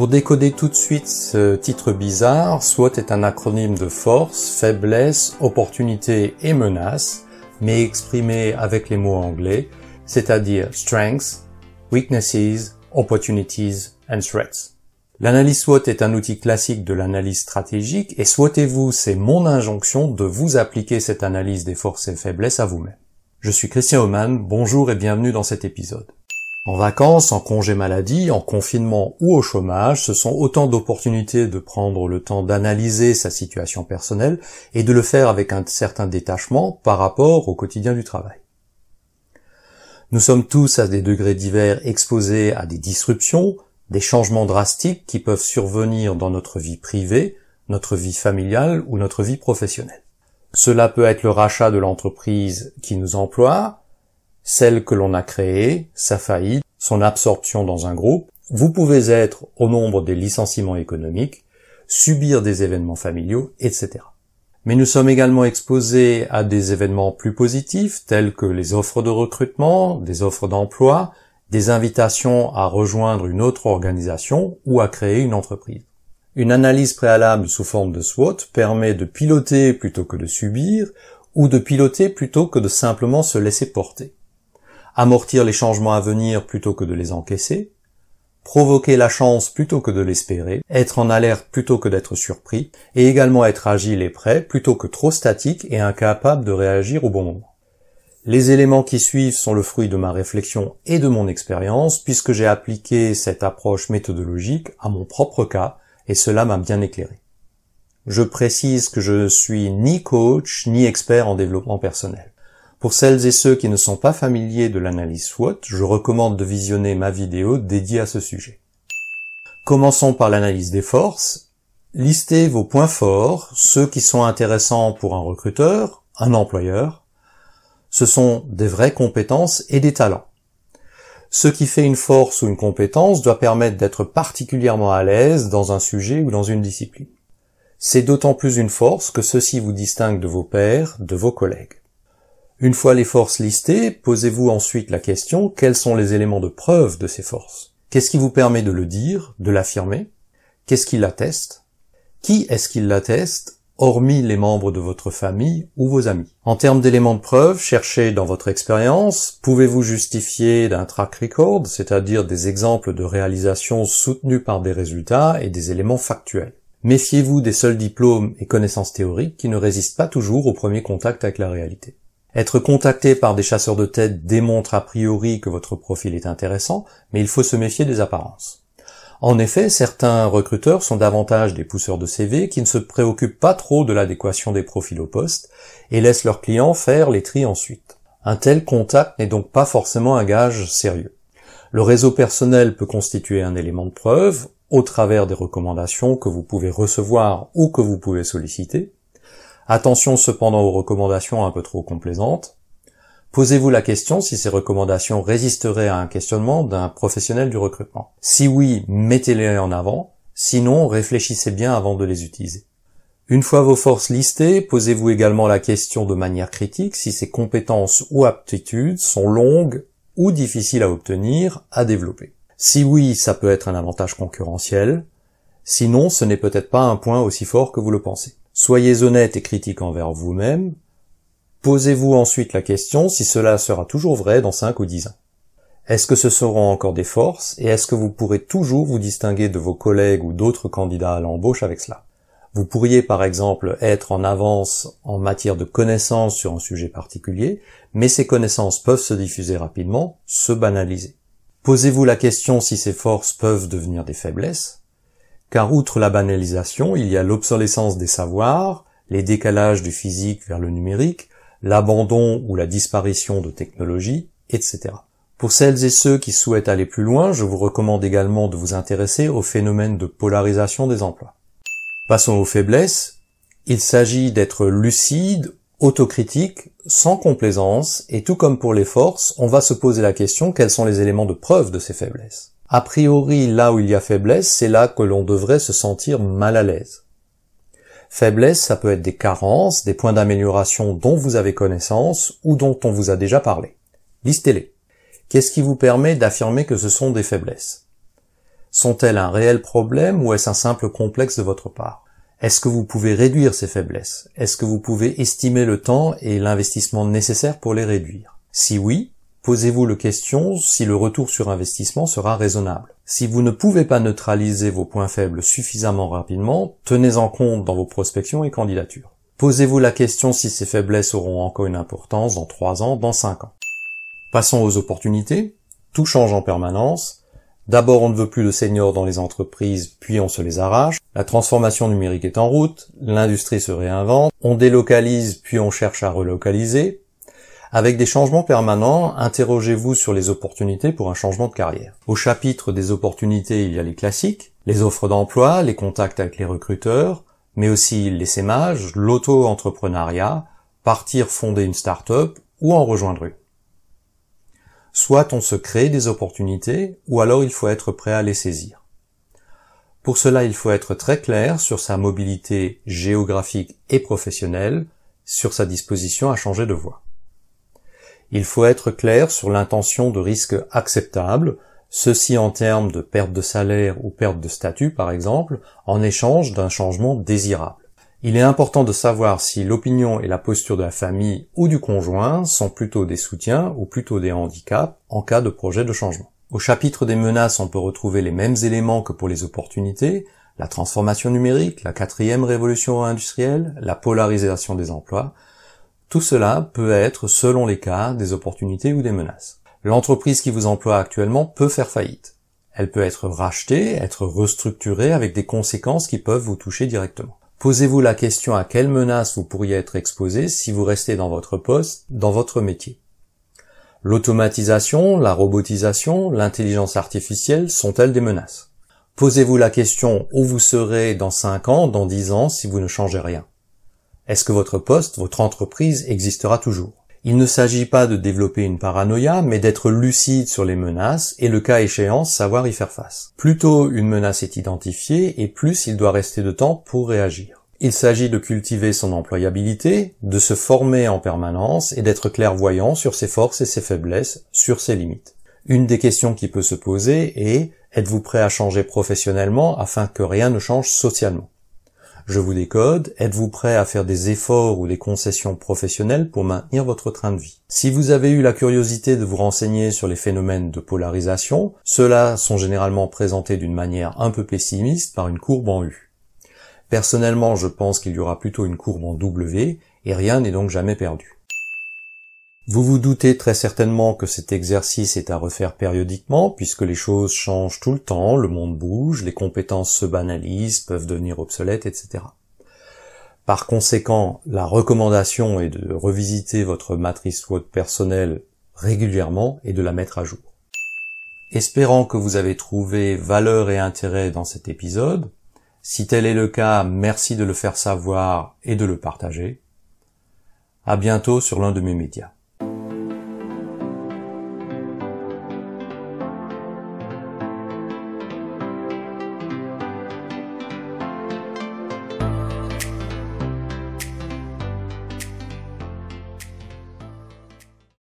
Pour décoder tout de suite ce titre bizarre, SWOT est un acronyme de force, faiblesse, opportunité et menace, mais exprimé avec les mots anglais, c'est-à-dire strengths, weaknesses, opportunities and threats. L'analyse SWOT est un outil classique de l'analyse stratégique et souhaitez-vous, c'est mon injonction de vous appliquer cette analyse des forces et faiblesses à vous-même. Je suis Christian Oman, bonjour et bienvenue dans cet épisode. En vacances, en congé maladie, en confinement ou au chômage, ce sont autant d'opportunités de prendre le temps d'analyser sa situation personnelle et de le faire avec un certain détachement par rapport au quotidien du travail. Nous sommes tous à des degrés divers exposés à des disruptions, des changements drastiques qui peuvent survenir dans notre vie privée, notre vie familiale ou notre vie professionnelle. Cela peut être le rachat de l'entreprise qui nous emploie, celle que l'on a créée, sa faillite, son absorption dans un groupe, vous pouvez être au nombre des licenciements économiques, subir des événements familiaux, etc. Mais nous sommes également exposés à des événements plus positifs tels que les offres de recrutement, des offres d'emploi, des invitations à rejoindre une autre organisation ou à créer une entreprise. Une analyse préalable sous forme de SWOT permet de piloter plutôt que de subir ou de piloter plutôt que de simplement se laisser porter amortir les changements à venir plutôt que de les encaisser, provoquer la chance plutôt que de l'espérer, être en alerte plutôt que d'être surpris, et également être agile et prêt plutôt que trop statique et incapable de réagir au bon moment. Les éléments qui suivent sont le fruit de ma réflexion et de mon expérience, puisque j'ai appliqué cette approche méthodologique à mon propre cas, et cela m'a bien éclairé. Je précise que je suis ni coach ni expert en développement personnel. Pour celles et ceux qui ne sont pas familiers de l'analyse SWOT, je recommande de visionner ma vidéo dédiée à ce sujet. Commençons par l'analyse des forces. Listez vos points forts, ceux qui sont intéressants pour un recruteur, un employeur. Ce sont des vraies compétences et des talents. Ce qui fait une force ou une compétence doit permettre d'être particulièrement à l'aise dans un sujet ou dans une discipline. C'est d'autant plus une force que ceci vous distingue de vos pairs, de vos collègues. Une fois les forces listées, posez-vous ensuite la question quels sont les éléments de preuve de ces forces? Qu'est-ce qui vous permet de le dire, de l'affirmer? Qu'est-ce qui l'atteste? Qui est-ce qui l'atteste, hormis les membres de votre famille ou vos amis? En termes d'éléments de preuve, cherchez dans votre expérience, pouvez-vous justifier d'un track record, c'est-à-dire des exemples de réalisations soutenues par des résultats et des éléments factuels? Méfiez-vous des seuls diplômes et connaissances théoriques qui ne résistent pas toujours au premier contact avec la réalité? Être contacté par des chasseurs de tête démontre a priori que votre profil est intéressant, mais il faut se méfier des apparences. En effet, certains recruteurs sont davantage des pousseurs de CV qui ne se préoccupent pas trop de l'adéquation des profils au poste et laissent leurs clients faire les tris ensuite. Un tel contact n'est donc pas forcément un gage sérieux. Le réseau personnel peut constituer un élément de preuve au travers des recommandations que vous pouvez recevoir ou que vous pouvez solliciter, Attention cependant aux recommandations un peu trop complaisantes. Posez-vous la question si ces recommandations résisteraient à un questionnement d'un professionnel du recrutement. Si oui, mettez-les en avant, sinon réfléchissez bien avant de les utiliser. Une fois vos forces listées, posez-vous également la question de manière critique si ces compétences ou aptitudes sont longues ou difficiles à obtenir, à développer. Si oui, ça peut être un avantage concurrentiel, sinon ce n'est peut-être pas un point aussi fort que vous le pensez. Soyez honnête et critique envers vous-même. Posez-vous ensuite la question si cela sera toujours vrai dans 5 ou 10 ans. Est-ce que ce seront encore des forces et est-ce que vous pourrez toujours vous distinguer de vos collègues ou d'autres candidats à l'embauche avec cela? Vous pourriez par exemple être en avance en matière de connaissances sur un sujet particulier, mais ces connaissances peuvent se diffuser rapidement, se banaliser. Posez-vous la question si ces forces peuvent devenir des faiblesses car outre la banalisation, il y a l'obsolescence des savoirs, les décalages du physique vers le numérique, l'abandon ou la disparition de technologies, etc. Pour celles et ceux qui souhaitent aller plus loin, je vous recommande également de vous intéresser au phénomène de polarisation des emplois. Passons aux faiblesses. Il s'agit d'être lucide, autocritique, sans complaisance, et tout comme pour les forces, on va se poser la question quels sont les éléments de preuve de ces faiblesses? A priori, là où il y a faiblesse, c'est là que l'on devrait se sentir mal à l'aise. Faiblesse, ça peut être des carences, des points d'amélioration dont vous avez connaissance ou dont on vous a déjà parlé. Listez-les. Qu'est-ce qui vous permet d'affirmer que ce sont des faiblesses? Sont-elles un réel problème ou est-ce un simple complexe de votre part? Est-ce que vous pouvez réduire ces faiblesses? Est-ce que vous pouvez estimer le temps et l'investissement nécessaire pour les réduire? Si oui, posez-vous la question si le retour sur investissement sera raisonnable. Si vous ne pouvez pas neutraliser vos points faibles suffisamment rapidement, tenez en compte dans vos prospections et candidatures. Posez-vous la question si ces faiblesses auront encore une importance dans 3 ans, dans 5 ans. Passons aux opportunités. Tout change en permanence. D'abord, on ne veut plus de seniors dans les entreprises, puis on se les arrache. La transformation numérique est en route, l'industrie se réinvente, on délocalise, puis on cherche à relocaliser. Avec des changements permanents, interrogez-vous sur les opportunités pour un changement de carrière. Au chapitre des opportunités, il y a les classiques, les offres d'emploi, les contacts avec les recruteurs, mais aussi l'essaimage, l'auto-entrepreneuriat, partir fonder une start-up ou en rejoindre une. Soit on se crée des opportunités, ou alors il faut être prêt à les saisir. Pour cela, il faut être très clair sur sa mobilité géographique et professionnelle, sur sa disposition à changer de voie. Il faut être clair sur l'intention de risque acceptable, ceci en termes de perte de salaire ou perte de statut par exemple, en échange d'un changement désirable. Il est important de savoir si l'opinion et la posture de la famille ou du conjoint sont plutôt des soutiens ou plutôt des handicaps en cas de projet de changement. Au chapitre des menaces, on peut retrouver les mêmes éléments que pour les opportunités, la transformation numérique, la quatrième révolution industrielle, la polarisation des emplois. Tout cela peut être, selon les cas, des opportunités ou des menaces. L'entreprise qui vous emploie actuellement peut faire faillite. Elle peut être rachetée, être restructurée avec des conséquences qui peuvent vous toucher directement. Posez-vous la question à quelles menaces vous pourriez être exposé si vous restez dans votre poste, dans votre métier. L'automatisation, la robotisation, l'intelligence artificielle sont-elles des menaces? Posez-vous la question où vous serez dans 5 ans, dans 10 ans si vous ne changez rien. Est-ce que votre poste, votre entreprise existera toujours? Il ne s'agit pas de développer une paranoïa, mais d'être lucide sur les menaces et le cas échéant savoir y faire face. Plutôt une menace est identifiée et plus il doit rester de temps pour réagir. Il s'agit de cultiver son employabilité, de se former en permanence et d'être clairvoyant sur ses forces et ses faiblesses, sur ses limites. Une des questions qui peut se poser est êtes-vous prêt à changer professionnellement afin que rien ne change socialement? Je vous décode, êtes-vous prêt à faire des efforts ou des concessions professionnelles pour maintenir votre train de vie? Si vous avez eu la curiosité de vous renseigner sur les phénomènes de polarisation, ceux-là sont généralement présentés d'une manière un peu pessimiste par une courbe en U. Personnellement, je pense qu'il y aura plutôt une courbe en W, et rien n'est donc jamais perdu. Vous vous doutez très certainement que cet exercice est à refaire périodiquement, puisque les choses changent tout le temps, le monde bouge, les compétences se banalisent, peuvent devenir obsolètes, etc. Par conséquent, la recommandation est de revisiter votre matrice SWOT personnelle régulièrement et de la mettre à jour. Espérant que vous avez trouvé valeur et intérêt dans cet épisode, si tel est le cas, merci de le faire savoir et de le partager. À bientôt sur l'un de mes médias.